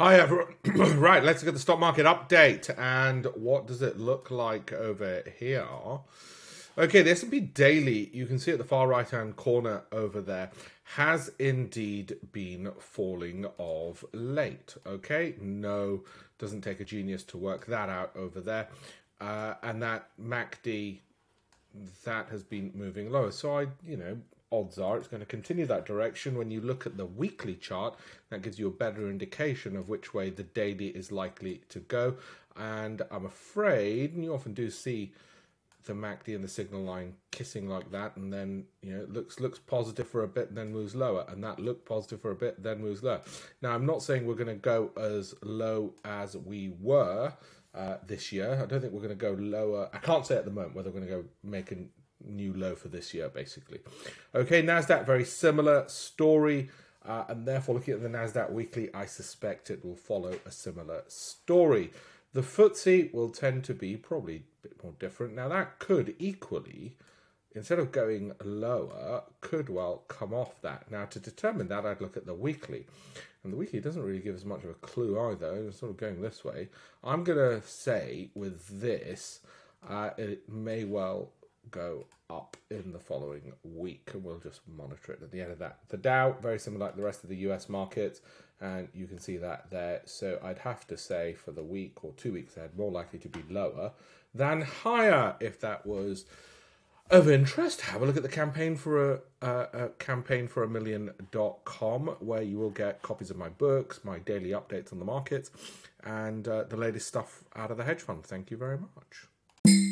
Hi everyone. right, let's get the stock market update and what does it look like over here? Okay, the S&P daily, you can see at the far right-hand corner over there, has indeed been falling of late. Okay, no, doesn't take a genius to work that out over there. Uh, and that MACD, that has been moving lower. So I, you know, odds are it's going to continue that direction. When you look at the weekly chart, that gives you a better indication of which way the daily is likely to go. And I'm afraid, and you often do see the MACD and the signal line kissing like that, and then you know it looks looks positive for a bit, then moves lower, and that looked positive for a bit, then moves lower. Now I'm not saying we're going to go as low as we were uh, this year. I don't think we're going to go lower. I can't say at the moment whether we're going to go make a new low for this year, basically. Okay, Nasdaq very similar story. Uh, and therefore, looking at the Nasdaq weekly, I suspect it will follow a similar story. The FTSE will tend to be probably a bit more different. Now, that could equally, instead of going lower, could well come off that. Now, to determine that, I'd look at the weekly. And the weekly doesn't really give us much of a clue either. It's sort of going this way. I'm going to say with this, uh, it may well go up in the following week, and we'll just monitor it at the end of that. The Dow, very similar like the rest of the US market, and you can see that there. So I'd have to say for the week or two weeks ahead, more likely to be lower than higher if that was of interest. Have a look at the campaign for a, a campaign for a million.com where you will get copies of my books, my daily updates on the markets, and uh, the latest stuff out of the hedge fund. Thank you very much.